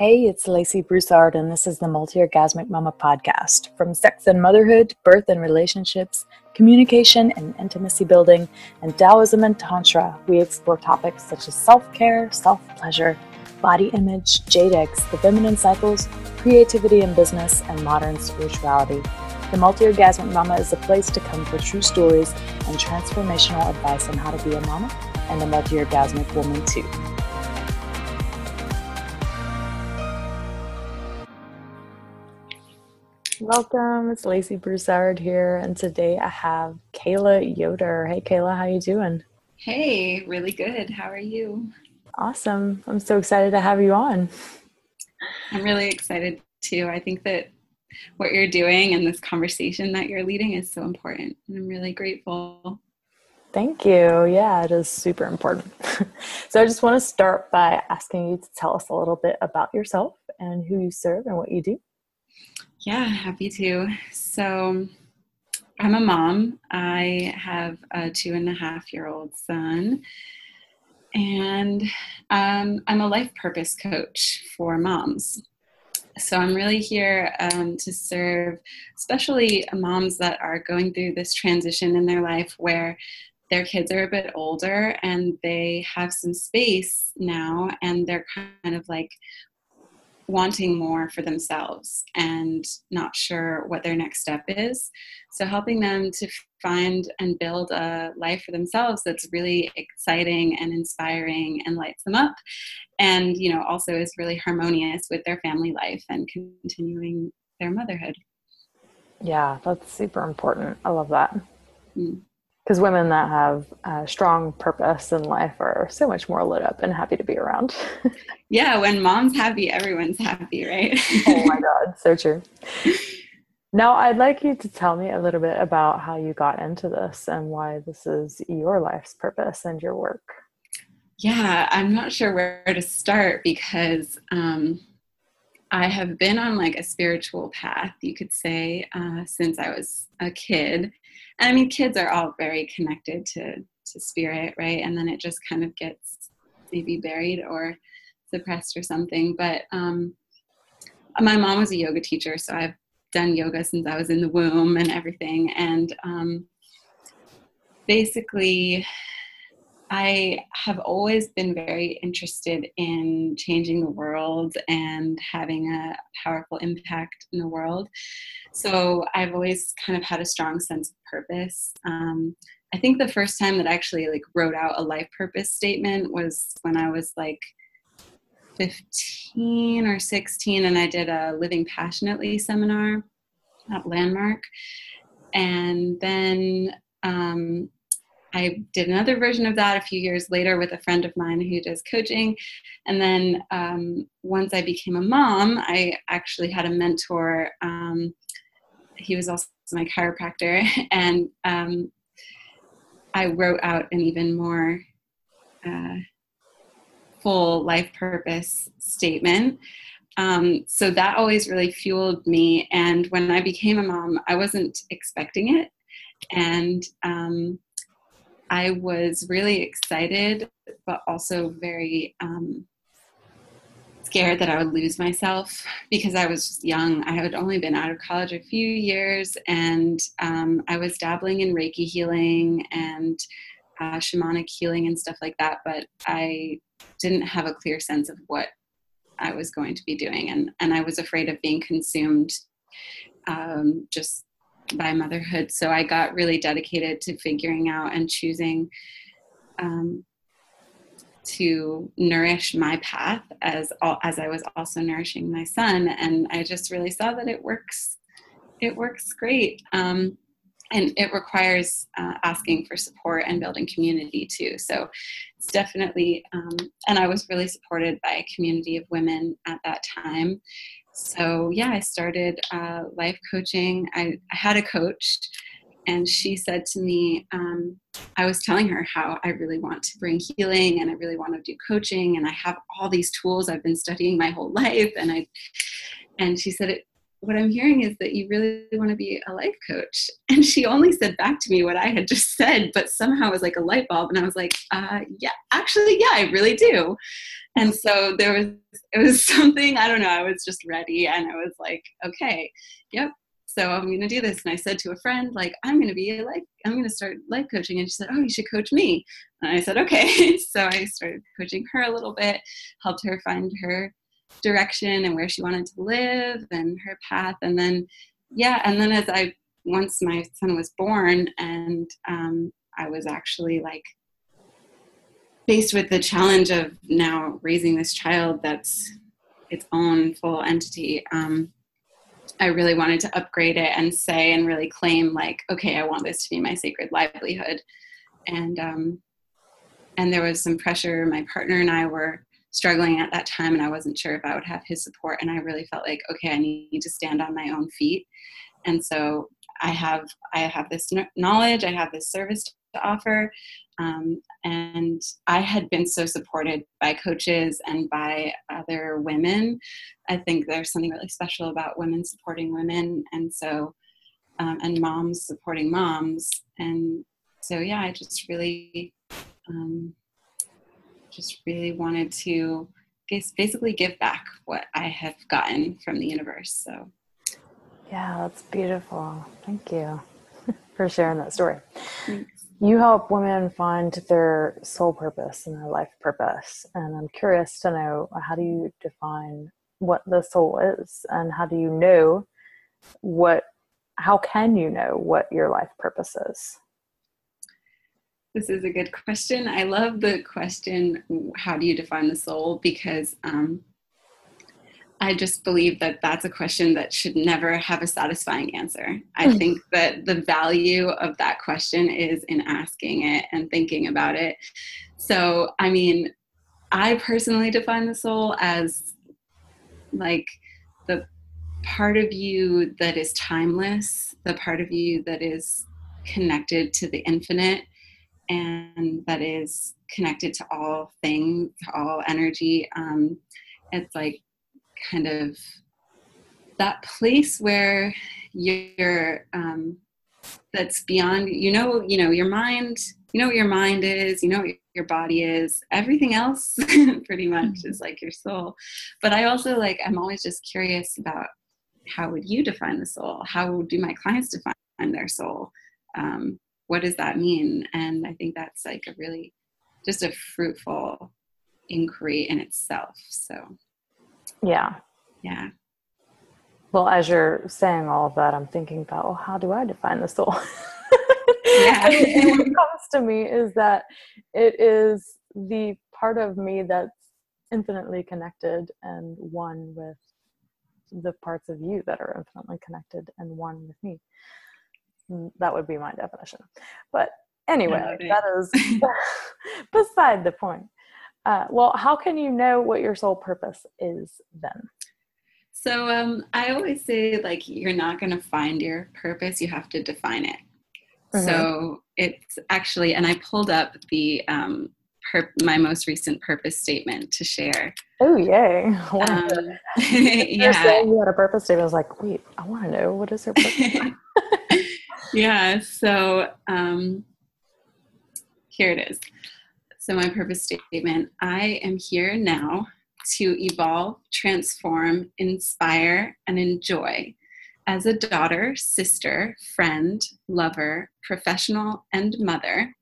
Hey, it's Lacey Broussard, and this is the Multi Orgasmic Mama podcast. From sex and motherhood, birth and relationships, communication and intimacy building, and Taoism and Tantra, we explore topics such as self care, self pleasure, body image, eggs, the feminine cycles, creativity in business, and modern spirituality. The Multi Orgasmic Mama is a place to come for true stories and transformational advice on how to be a mama and a multi orgasmic woman, too. Welcome, it's Lacey Broussard here, and today I have Kayla Yoder. Hey, Kayla, how you doing? Hey, really good. How are you? Awesome. I'm so excited to have you on. I'm really excited too. I think that what you're doing and this conversation that you're leading is so important, and I'm really grateful. Thank you. Yeah, it is super important. so I just want to start by asking you to tell us a little bit about yourself and who you serve and what you do. Yeah, happy to. So, I'm a mom. I have a two and a half year old son, and um, I'm a life purpose coach for moms. So, I'm really here um, to serve, especially moms that are going through this transition in their life where their kids are a bit older and they have some space now, and they're kind of like wanting more for themselves and not sure what their next step is. So, helping them to find and build a life for themselves that's really exciting and inspiring and lights them up, and you know, also is really harmonious with their family life and continuing their motherhood. Yeah, that's super important. I love that. Mm because women that have a strong purpose in life are so much more lit up and happy to be around. yeah, when mom's happy, everyone's happy, right? oh my God, so true. Now, I'd like you to tell me a little bit about how you got into this and why this is your life's purpose and your work. Yeah, I'm not sure where to start because um, I have been on like a spiritual path, you could say, uh, since I was a kid. And I mean, kids are all very connected to to spirit, right? And then it just kind of gets maybe buried or suppressed or something. But um, my mom was a yoga teacher, so I've done yoga since I was in the womb and everything. And um, basically, I have always been very interested in changing the world and having a powerful impact in the world. So I've always kind of had a strong sense of purpose. Um, I think the first time that I actually like wrote out a life purpose statement was when I was like 15 or 16 and I did a living passionately seminar at Landmark. And then um, I did another version of that a few years later with a friend of mine who does coaching. And then um, once I became a mom, I actually had a mentor. Um, he was also my chiropractor. And um, I wrote out an even more uh, full life purpose statement. Um, so that always really fueled me. And when I became a mom, I wasn't expecting it. And um, I was really excited, but also very um, scared that I would lose myself because I was just young. I had only been out of college a few years, and um, I was dabbling in Reiki healing and uh, shamanic healing and stuff like that, but I didn't have a clear sense of what I was going to be doing, and and I was afraid of being consumed um, just by motherhood. So I got really dedicated to figuring out and choosing um, to nourish my path as as I was also nourishing my son. And I just really saw that it works. It works great. Um, and it requires uh, asking for support and building community too. So it's definitely, um, and I was really supported by a community of women at that time so yeah, I started uh, life coaching. I, I, had a coach, and she said to me, um, I was telling her how I really want to bring healing and I really want to do coaching, and I have all these tools I've been studying my whole life, and I, and she said it. What I'm hearing is that you really want to be a life coach. And she only said back to me what I had just said, but somehow it was like a light bulb. And I was like, uh, yeah, actually, yeah, I really do. And so there was, it was something, I don't know, I was just ready. And I was like, okay, yep. So I'm going to do this. And I said to a friend, like, I'm going to be a life, I'm going to start life coaching. And she said, oh, you should coach me. And I said, okay. so I started coaching her a little bit, helped her find her direction and where she wanted to live and her path. And then, yeah, and then as I, once my son was born and um, I was actually like faced with the challenge of now raising this child that's its own full entity, um, I really wanted to upgrade it and say and really claim like, okay, I want this to be my sacred livelihood. And um, and there was some pressure. My partner and I were struggling at that time and I wasn't sure if I would have his support and I really felt like okay I need to stand on my own feet. And so I have I have this knowledge I have this service to offer um, and I had been so supported by coaches and by other women. I think there's something really special about women supporting women and so um, and moms supporting moms. And so yeah I just really um, just really wanted to basically give back what I have gotten from the universe. So, yeah, that's beautiful. Thank you for sharing that story. Thanks. You help women find their soul purpose and their life purpose. And I'm curious to know how do you define what the soul is and how do you know what, how can you know what your life purpose is? This is a good question. I love the question, how do you define the soul? Because um, I just believe that that's a question that should never have a satisfying answer. I mm. think that the value of that question is in asking it and thinking about it. So, I mean, I personally define the soul as like the part of you that is timeless, the part of you that is connected to the infinite and that is connected to all things, to all energy. Um, it's like kind of that place where you're um, that's beyond you know you know your mind you know what your mind is you know what your body is everything else pretty much mm-hmm. is like your soul but i also like i'm always just curious about how would you define the soul how do my clients define their soul um, what does that mean? And I think that's like a really just a fruitful inquiry in itself. So, yeah. Yeah. Well, as you're saying all of that, I'm thinking about, well, how do I define the soul? yeah. and what comes to me is that it is the part of me that's infinitely connected and one with the parts of you that are infinitely connected and one with me. That would be my definition. But anyway, that is beside the point. Uh, well, how can you know what your soul purpose is then? So um, I always say, like, you're not going to find your purpose, you have to define it. Mm-hmm. So it's actually, and I pulled up the um, per- my most recent purpose statement to share. Oh, yay. Um, yeah. saying you had a purpose statement. I was like, wait, I want to know what is her purpose? Yeah, so um, here it is. So, my purpose statement I am here now to evolve, transform, inspire, and enjoy as a daughter, sister, friend, lover, professional, and mother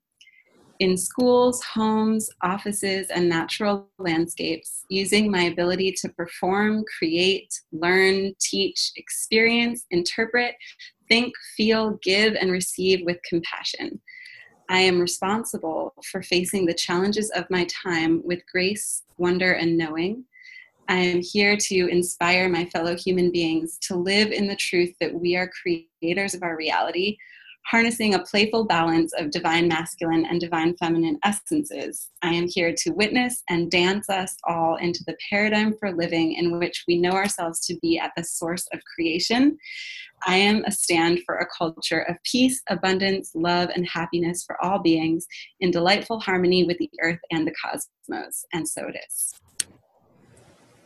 in schools, homes, offices, and natural landscapes using my ability to perform, create, learn, teach, experience, interpret, think, feel, give, and receive with compassion. I am responsible for facing the challenges of my time with grace, wonder, and knowing. I am here to inspire my fellow human beings to live in the truth that we are creators of our reality, harnessing a playful balance of divine masculine and divine feminine essences. I am here to witness and dance us all into the paradigm for living in which we know ourselves to be at the source of creation. I am a stand for a culture of peace, abundance, love, and happiness for all beings in delightful harmony with the earth and the cosmos. And so it is.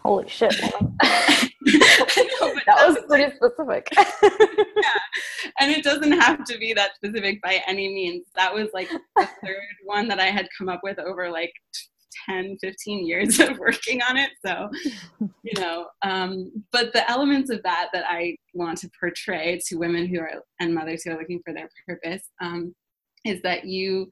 Holy shit. know, that that was pretty specific. yeah. And it doesn't have to be that specific by any means. That was like the third one that I had come up with over like 10, 15 years of working on it. So, you know, um, but the elements of that that I want to portray to women who are and mothers who are looking for their purpose um, is that you,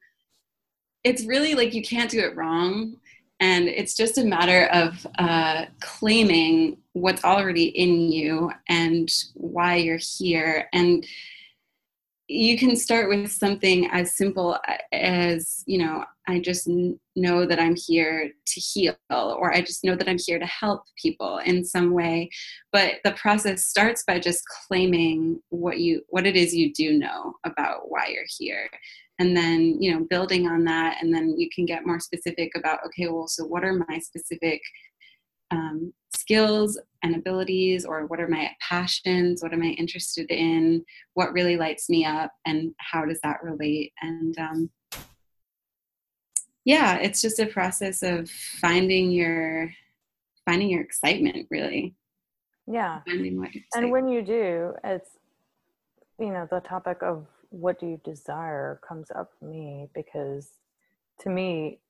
it's really like you can't do it wrong. And it's just a matter of uh, claiming what's already in you and why you're here. And you can start with something as simple as you know i just know that i'm here to heal or i just know that i'm here to help people in some way. But the process starts by just claiming what you what it is you do know about why you're here. And then you know building on that and then you can get more specific about okay well so what are my specific um, skills and abilities or what are my passions what am i interested in what really lights me up and how does that relate? And um, yeah it's just a process of finding your finding your excitement really. Yeah. And when you do it's you know the topic of what do you desire comes up for me because to me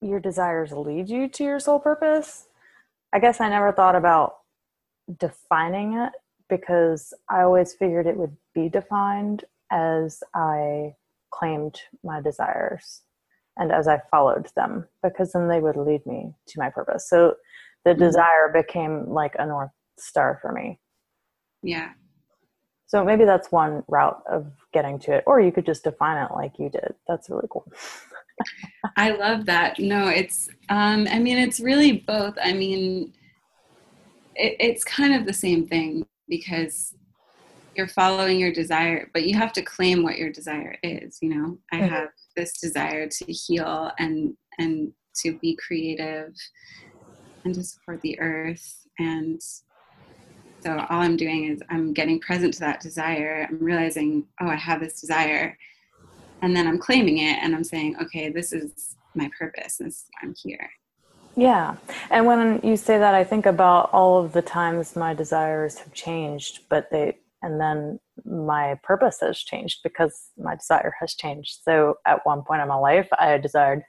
your desires lead you to your soul purpose I guess I never thought about defining it because I always figured it would be defined as I claimed my desires and as I followed them because then they would lead me to my purpose. So the mm-hmm. desire became like a north star for me. Yeah. So maybe that's one route of getting to it or you could just define it like you did. That's really cool. I love that. No, it's, um, I mean, it's really both. I mean, it, it's kind of the same thing because you're following your desire, but you have to claim what your desire is. You know, I mm-hmm. have this desire to heal and, and to be creative and to support the earth. And so all I'm doing is I'm getting present to that desire. I'm realizing, oh, I have this desire and then i'm claiming it and i'm saying okay this is my purpose. This is why i'm here. Yeah. And when you say that i think about all of the times my desires have changed but they and then my purpose has changed because my desire has changed. So at one point in my life i desired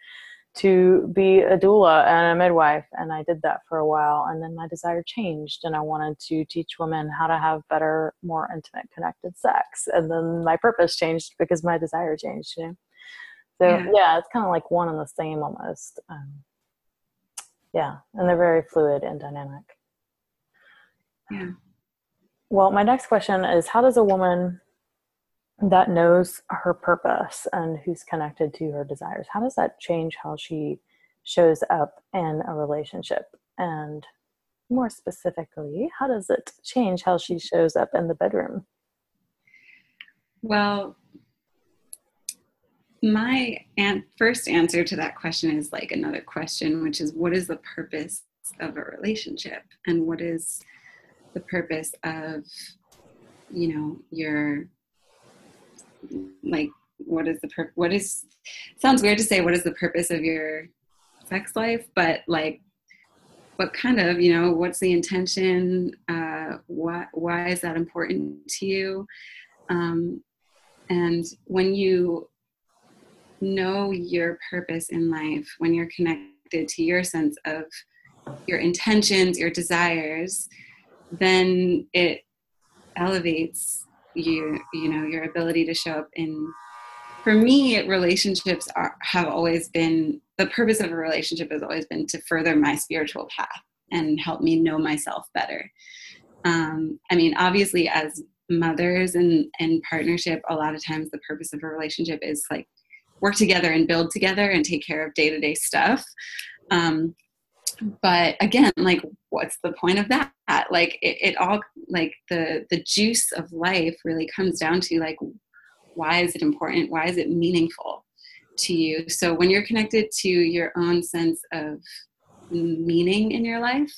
to be a doula and a midwife and i did that for a while and then my desire changed and i wanted to teach women how to have better more intimate connected sex and then my purpose changed because my desire changed you know? So yeah, yeah it's kind of like one and the same almost um, yeah and they're very fluid and dynamic. Yeah. Well my next question is how does a woman that knows her purpose and who's connected to her desires. How does that change how she shows up in a relationship? And more specifically how does it change how she shows up in the bedroom? Well my an- first answer to that question is like another question which is what is the purpose of a relationship? And what is the purpose of you know your like what is the pur- what is sounds weird to say what is the purpose of your sex life but like what kind of you know what's the intention uh why why is that important to you? Um and when you know your purpose in life when you're connected to your sense of your intentions your desires then it elevates you you know your ability to show up in for me relationships are, have always been the purpose of a relationship has always been to further my spiritual path and help me know myself better. Um, i mean obviously as mothers and and partnership a lot of times the purpose of a relationship is like work together and build together and take care of day-to-day stuff. Um, but again like what's the point of that? Like it, it, all like the the juice of life really comes down to like why is it important? Why is it meaningful to you? So when you're connected to your own sense of meaning in your life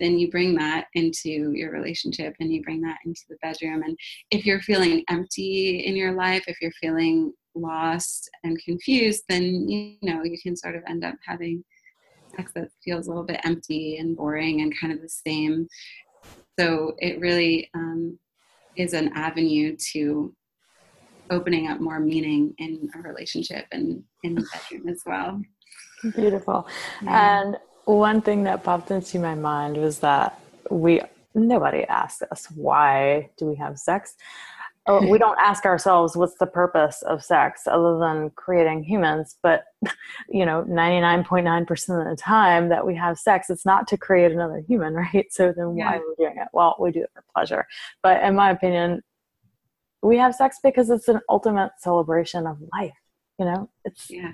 then you bring that into your relationship and you bring that into the bedroom. And if you're feeling empty in your life if you're feeling lost and confused then you know you can sort of end up having sex that feels a little bit empty and boring and kind of the same so it really um, is an avenue to opening up more meaning in a relationship and in the bedroom as well. Beautiful. Yeah. And one thing that popped into my mind was that we nobody asks us why do we have sex or we don't ask ourselves what's the purpose of sex? other than creating humans. But you know 99.9% of the time that we have sex it's not to create another human right? So then why yeah. are we doing it? Well we do it for pleasure. But in my opinion we have sex because it's an ultimate celebration of life you know? It's yeah.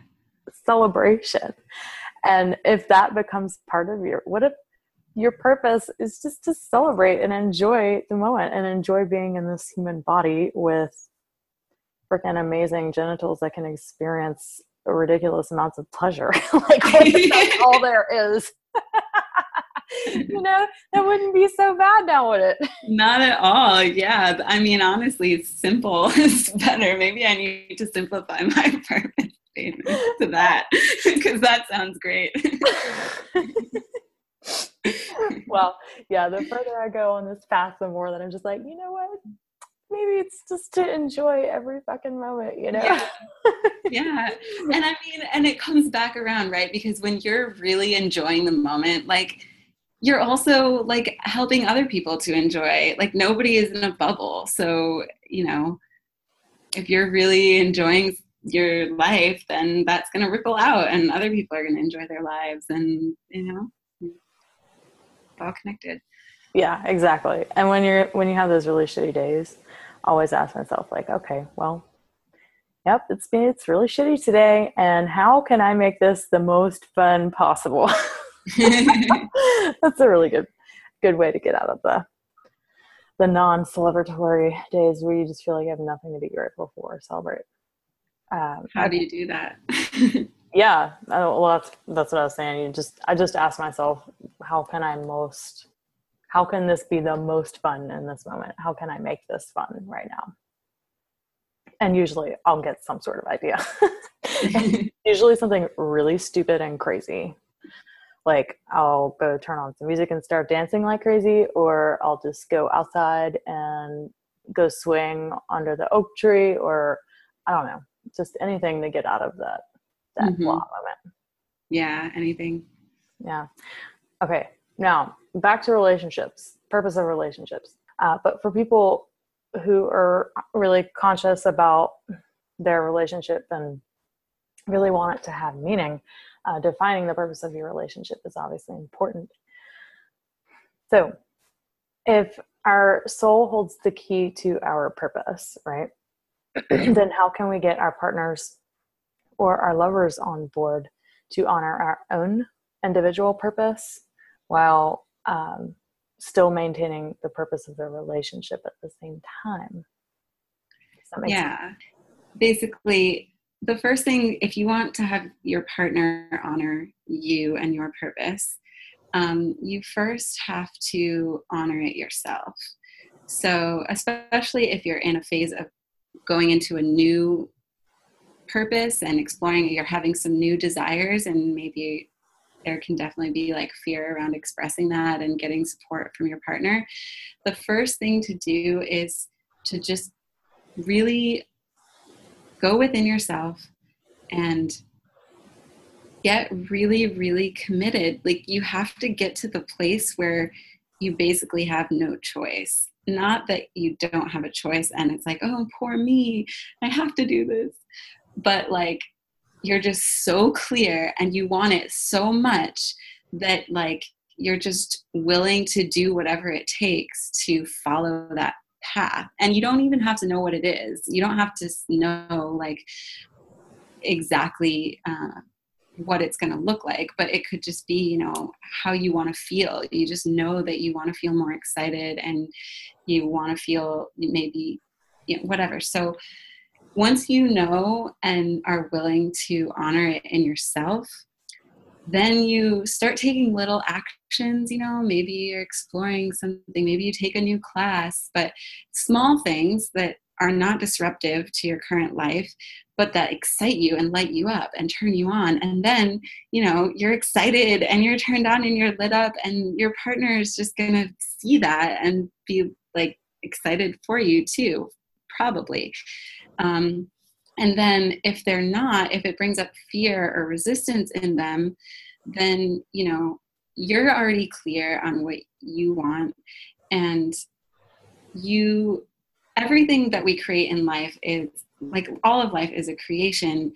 celebration. And if that becomes part of your what if your purpose is just to celebrate and enjoy the moment and enjoy being in this human body with freaking amazing genitals that can experience ridiculous amounts of pleasure. like that's all there is. you know, that wouldn't be so bad now, would it? Not at all. Yeah. I mean, honestly, simple is better. Maybe I need to simplify my purpose statement to that because that sounds great well, yeah, the further I go on this path, the more that I'm just like, you know what? Maybe it's just to enjoy every fucking moment, you know? Yeah. yeah. And I mean, and it comes back around, right? Because when you're really enjoying the moment, like, you're also like helping other people to enjoy. Like, nobody is in a bubble. So, you know, if you're really enjoying your life, then that's going to ripple out and other people are going to enjoy their lives. And, you know, all connected. Yeah exactly. And when you're when you have those really shitty days I always ask myself like okay well yep it's been it's really shitty today and how can i make this the most fun possible? That's a really good good way to get out of the the non-celebratory days where you just feel like you have nothing to be grateful for or celebrate. Um, how do you do that yeah well that's that's what i was saying. You just i just ask myself how can i most how can this be the most fun in this moment? How can i make this fun right now? And usually i'll get some sort of idea. Usually something really stupid and crazy. Like i'll go turn on some music and start dancing like crazy or i'll just go outside and go swing under the oak tree or i don't know just anything to get out of that that mm-hmm. moment. Yeah, anything. Yeah. Okay. Now back to relationships. Purpose of relationships. Uh, but for people who are really conscious about their relationship and really want it to have meaning, uh, defining the purpose of your relationship is obviously important. So, if our soul holds the key to our purpose, right, then how can we get our partners or our lovers on board to honor our own individual purpose while um, still maintaining the purpose of the relationship at the same time. yeah. Sense? Basically, the first thing, if you want to have your partner honor you and your purpose, um, you first have to honor it yourself. So, especially if you're in a phase of going into a new purpose and exploring you're having some new desires and maybe there can definitely be like fear around expressing that and getting support from your partner. The first thing to do is to just really go within yourself and get really really committed. Like you have to get to the place where you basically have no choice. Not that you don't have a choice and it's like oh poor me i have to do this but like you're just so clear and you want it so much that like you're just willing to do whatever it takes to follow that path. And you don't even have to know what it is. You don't have to know like exactly uh, what it's going to look like but it could just be you know how you want to feel. You just know that you want to feel more excited and you want to feel maybe you know, whatever. So once you know and are willing to honor it in yourself, then you start taking little actions. You know, maybe you're exploring something, maybe you take a new class, but small things that are not disruptive to your current life but that excite you and light you up and turn you on and then you know you're excited and you're turned on and you're lit up and your partner is just to see that and be like excited for you too probably. Um, and then if they're not if it brings up fear or resistance in them then you know you're already clear on what you want. And you everything that we create in life is like all of life is a creation.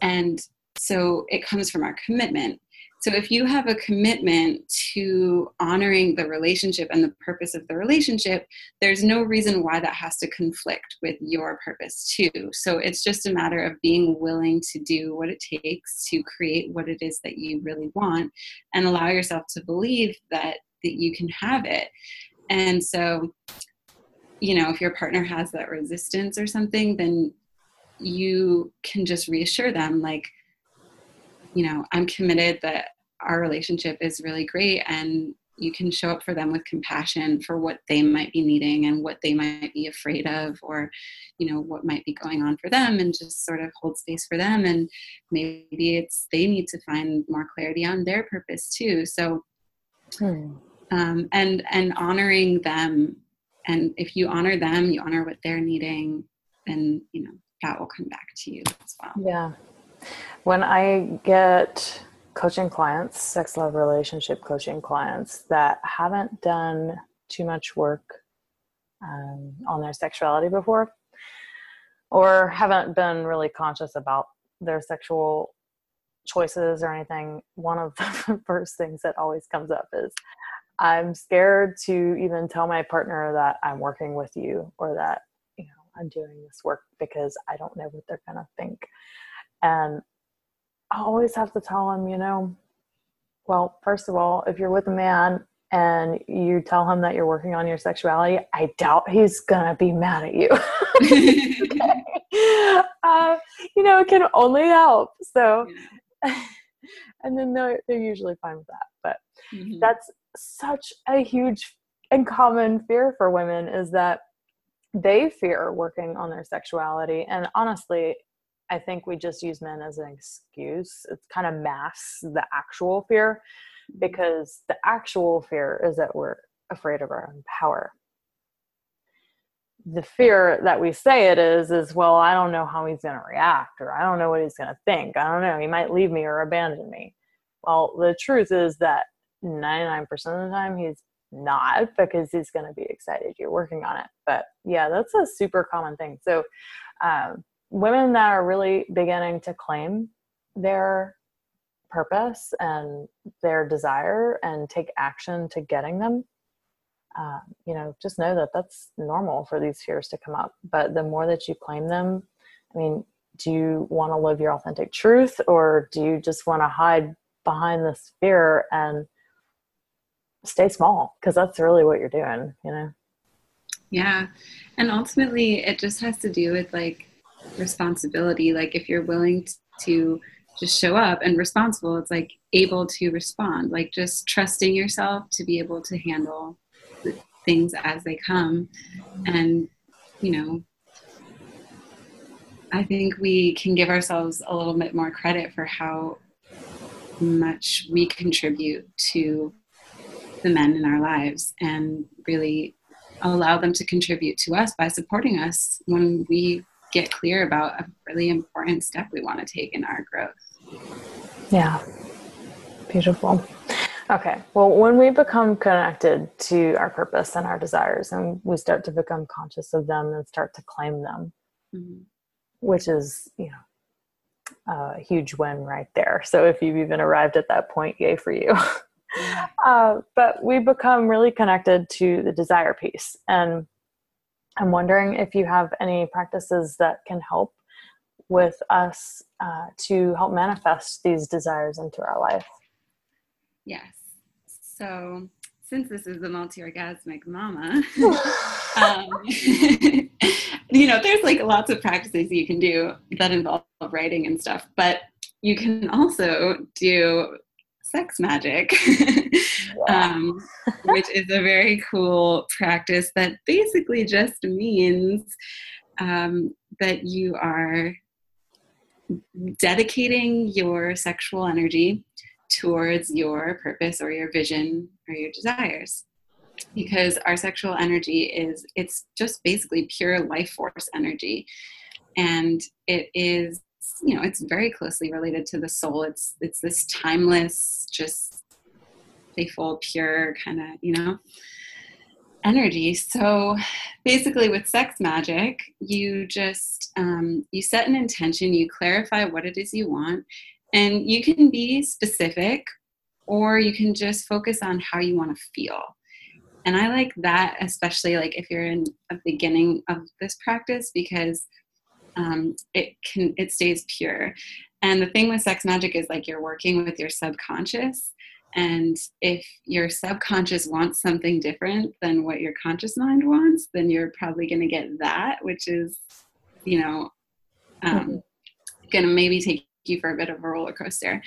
And so it comes from our commitment so if you have a commitment to honoring the relationship and the purpose of the relationship there's no reason why that has to conflict with your purpose too. So it's just a matter of being willing to do what it takes to create what it is that you really want and allow yourself to believe that that you can have it. And so you know if your partner has that resistance or something then you can just reassure them like you know i'm committed that our relationship is really great and you can show up for them with compassion for what they might be needing and what they might be afraid of or you know what might be going on for them and just sort of hold space for them. And maybe it's they need to find more clarity on their purpose too. So hmm. um, and and honoring them. And if you honor them you honor what they're needing then you know that will come back to you as well. Yeah when i get coaching clients sex love relationship coaching clients that haven't done too much work um, on their sexuality before or haven't been really conscious about their sexual choices or anything one of the first things that always comes up is I'm scared to even tell my partner that I'm working with you or that, you know, I'm doing this work because I don't know what they're to think. And I always have to tell him, you know, well, first of all, if you're with a man and you tell him that you're working on your sexuality, I doubt he's going to be mad at you. uh, you know, it can only help. So, and then they're, they're usually fine with that. But mm-hmm. that's such a huge and common fear for women is that they fear working on their sexuality. And honestly, I think we just use men as an excuse. It kind of masks the actual fear because the actual fear is that we're afraid of our own power. The fear that we say it is, is, well, I don't know how he's going to react, or I don't know what he's going to think. I don't know. He might leave me or abandon me. Well, the truth is that 99% of the time he's not because he's going to be excited you're working on it but yeah that's a super common thing so um, women that are really beginning to claim their purpose and their desire and take action to getting them uh, you know just know that that's normal for these fears to come up but the more that you claim them i mean do you want to live your authentic truth or do you just want to hide behind this fear and stay small because that's really what you're doing, you know? Yeah. And ultimately, it just has to do with like responsibility. Like, if you're willing to just show up and responsible, it's like able to respond, like just trusting yourself to be able to handle things as they come. And, you know, I think we can give ourselves a little bit more credit for how much we contribute to the men in our lives and really allow them to contribute to us by supporting us when we get clear about a really important step we want to take in our growth. Yeah. Beautiful. Okay. Well, when we become connected to our purpose and our desires and we start to become conscious of them and start to claim them, mm-hmm. which is, you know, a huge win right there. So if you've even arrived at that point, yay for you. Uh, but we become really connected to the desire piece. And I'm wondering if you have any practices that can help with us uh, to help manifest these desires into our life. Yes. So, since this is the multi orgasmic mama, um, you know, there's like lots of practices you can do that involve writing and stuff, but you can also do sex magic, um, which is a very cool practice that basically just means um, that you are dedicating your sexual energy towards your purpose or your vision or your desires. Because our sexual energy is it's just basically pure life force energy. And it is you know it's very closely related to the soul. It's it's this timeless just playful pure kind of you know energy. So basically with sex magic you just um, you set an intention you clarify what it is you want and you can be specific or you can just focus on how you want to feel. And i like that especially like if you're in a beginning of this practice because um, it can it stays pure. And the thing with sex magic is like you're working with your subconscious. And if your subconscious wants something different than what your conscious mind wants then you're probably going to get that which is you know um, mm-hmm. going to maybe take you for a bit of a roller coaster.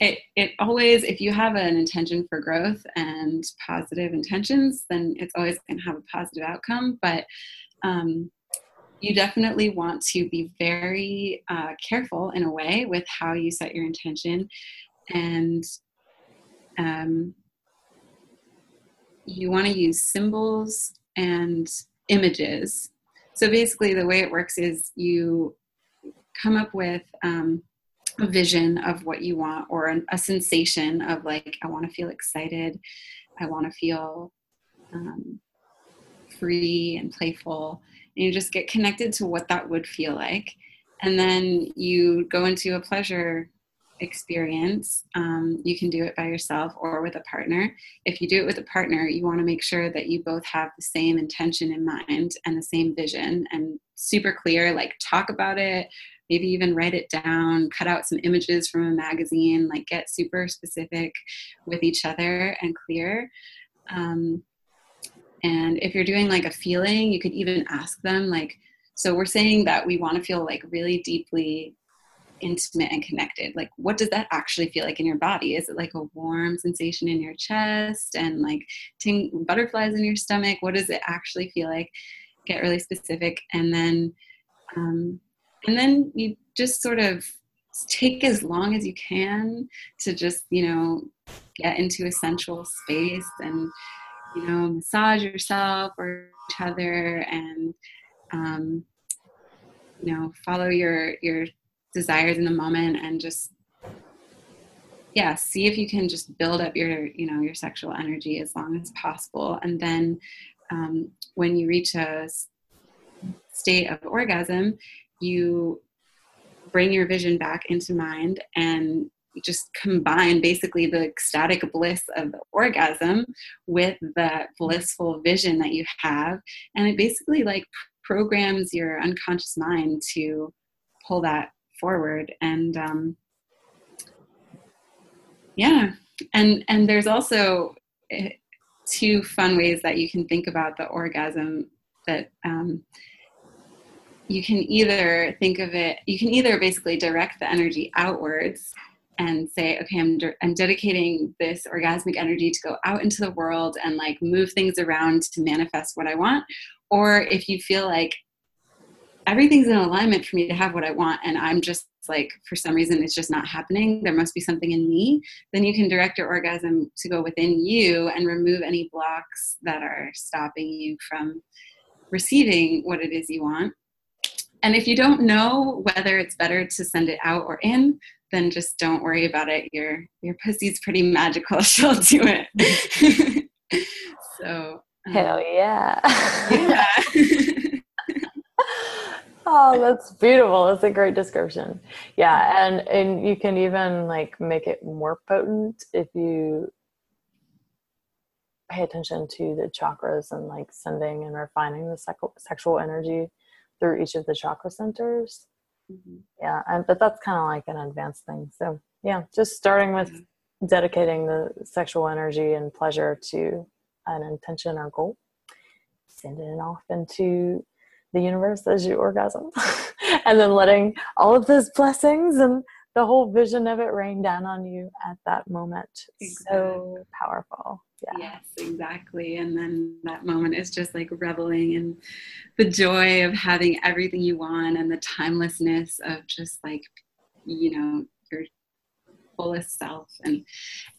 It, it always if you have an intention for growth and positive intentions then it's always going to have a positive outcome. But um, you definitely want to be very uh, careful in a way with how you set your intention and um, you want to use symbols and images. So basically the way it works is you come up with um, a vision of what you want or an, a sensation of like i want to feel excited. I want to feel um, free and playful and you just get connected to what that would feel like. And then you go into a pleasure experience. Um, you can do it by yourself or with a partner. If you do it with a partner you want to make sure that you both have the same intention in mind and the same vision and super clear like talk about it maybe even write it down cut out some images from a magazine like get super specific with each other and clear. Um, and if you're doing like a feeling, you could even ask them, like, so we're saying that we want to feel like really deeply intimate and connected. Like, what does that actually feel like in your body? Is it like a warm sensation in your chest and like ting- butterflies in your stomach? What does it actually feel like? Get really specific, and then, um, and then you just sort of take as long as you can to just you know get into a sensual space and you know, massage yourself or each other and, um, you know, follow your, your desires in the moment and just, yeah, see if you can just build up your, you know, your sexual energy as long as possible. And then um, when you reach a state of orgasm, you bring your vision back into mind and just combine basically the ecstatic bliss of the orgasm with the blissful vision that you have. And it basically like programs your unconscious mind to pull that forward. And um, yeah. And and there's also eh, two fun ways that you can think about the orgasm that um, you can either think of it you can either basically direct the energy outwards and say okay I'm, de- I'm dedicating this orgasmic energy to go out into the world and like move things around to manifest what i want or if you feel like everything's in alignment for me to have what i want and i'm just like for some reason it's just not happening there must be something in me then you can direct your orgasm to go within you and remove any blocks that are stopping you from receiving what it is you want. And if you don't know whether it's better to send it out or in then just don't worry about it. Your your pussy's pretty magical. She'll do it. so um, hell yeah. yeah. oh, that's beautiful. That's a great description. Yeah, and and you can even like make it more potent if you pay attention to the chakras and like sending and refining the sexual energy through each of the chakra centers Mm-hmm. Yeah, and, but that's kind of like an advanced thing. So yeah, just starting with mm-hmm. dedicating the sexual energy and pleasure to an intention or goal, sending it off into the universe as you orgasm, and then letting all of those blessings and the whole vision of it rained down on you at that moment. Exactly. So powerful. Yeah. Yes, exactly. And then that moment is just like reveling in the joy of having everything you want and the timelessness of just like, you know, your fullest self. And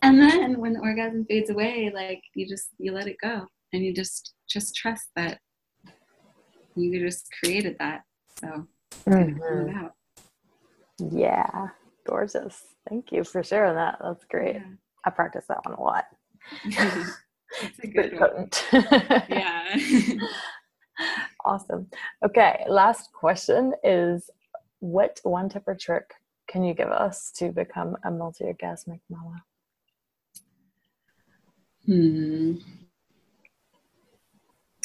and then when the orgasm fades away, like you just you let it go and you just just trust that you just created that. So mm-hmm. Yeah. Gorgeous. Thank you for sharing that. That's great. Yeah. I practice that one a lot. it's a good potent. yeah. awesome. Okay, last question is what one tip or trick can you give us to become a multi-orgasmic mama? Hmm.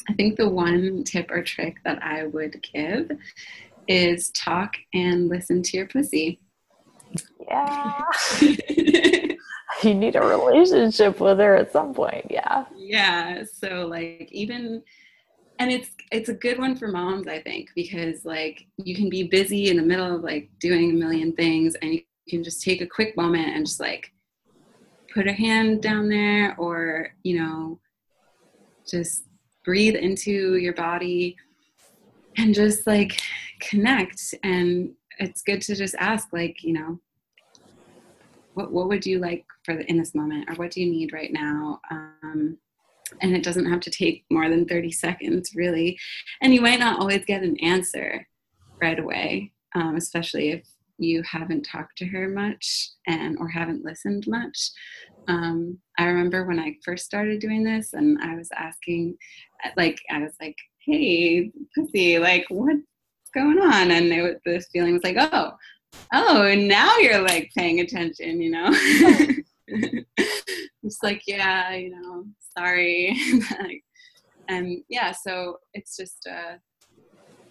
I think the one tip or trick that I would give is talk and listen to your pussy. Yeah. you need a relationship with her at some point. Yeah. Yeah. So like even and it's it's a good one for moms, I think, because like you can be busy in the middle of like doing a million things and you can just take a quick moment and just like put a hand down there or, you know, just breathe into your body and just like connect and it's good to just ask like you know what, what would you like for the, in this moment or what do you need right now? Um, and it doesn't have to take more than 30 seconds really. And you might not always get an answer right away um, especially if you haven't talked to her much and or haven't listened much. Um, i remember when i first started doing this and i was asking like i was like hey pussy like what's going on? And it, the feeling was like oh oh and now you're like paying attention you know? It's like yeah you know sorry. And yeah so it's just uh,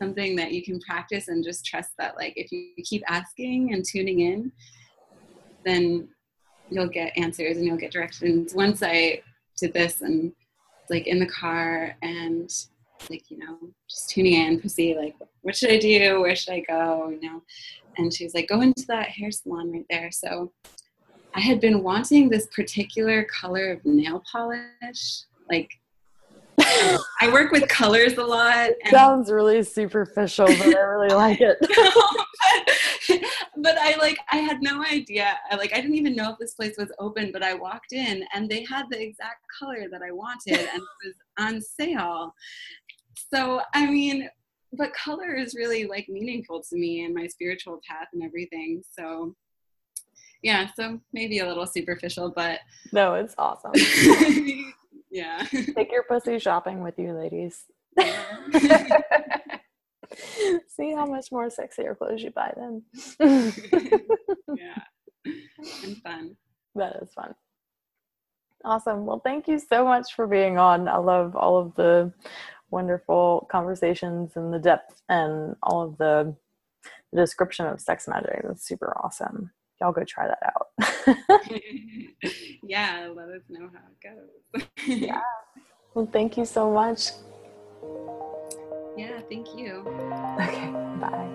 something that you can practice and just trust that like if you keep asking and tuning in then you'll get answers and you'll get directions. Once i did this and like in the car and like you know just tuning in to see like what should i do where should i go you know and she was like go into that hair salon right there so i had been wanting this particular color of nail polish like I work with colors a lot. Sounds really superficial, but I really like it. but I like I had no idea. I like I didn't even know if this place was open, but I walked in and they had the exact color that I wanted and it was on sale so i mean but color is really like meaningful to me and my spiritual path and everything. So yeah so maybe a little superficial but no it's awesome. Yeah. Take your pussy shopping with you ladies. See how much more sexier clothes you buy then. Yeah. And fun. That is fun. Awesome. Well thank you so much for being on. I love all of the wonderful conversations and the depth and all of the, the description of sex magic. That's super awesome. Y'all go try that out. yeah, let us know how it goes. yeah. Well, thank you so much. Yeah, thank you. Okay, bye.